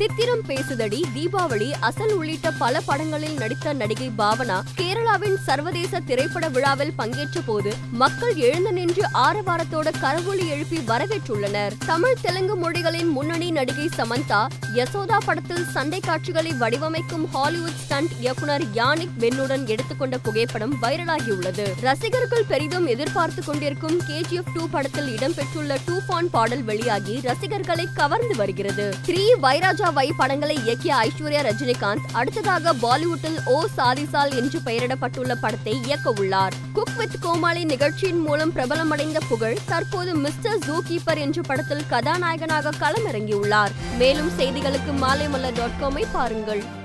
சித்திரம் பேசுதடி தீபாவளி அசல் உள்ளிட்ட பல படங்களில் நடித்த நடிகை பாவனா கேரளாவின் சர்வதேச திரைப்பட விழாவில் பங்கேற்ற போது மக்கள் எழுந்து நின்று ஆரவாரத்தோட கரவொலி எழுப்பி வரவேற்றுள்ளனர். தமிழ் தெலுங்கு மொழிகளின் முன்னணி நடிகை சமந்தா யசோதா படத்தில் சண்டை காட்சிகளை வடிவமைக்கும் ஹாலிவுட் ஸ்டண்ட் இயக்குனர் யானிக் பென்னுடன் எடுத்துக்கொண்ட புகைப்படம் வைரலாகியுள்ளது. ரசிகர்கள் பெரிதும் எதிர்பார்த்து கொண்டிருக்கும் கேஜிஎஃப் டூ படத்தில் இடம்பெற்றுள்ள டூ பான் பாடல் வெளியாகி ரசிகர்களை கவர்ந்து வருகிறது. த்ரீ வைராஜா வை படங்களை இயக்கிய ஐஸ்வர்யா ரஜினிகாந்த் அடுத்ததாக பாலிவுட்டில் ஓ சாதிசால் என்று பெயரிடப்பட்டுள்ள படத்தை இயக்க உள்ளார். குக் வித் கோமாளி நிகழ்ச்சியின் மூலம் பிரபலமடைந்த புகழ் தற்போது மிஸ்டர் ஜூ கீப்பர் என்ற படத்தில் கதாநாயகனாக களமிறங்கியுள்ளார். மேலும் செய்திகளுக்கு மாலைமல்ல டாட் காமை பாருங்கள்.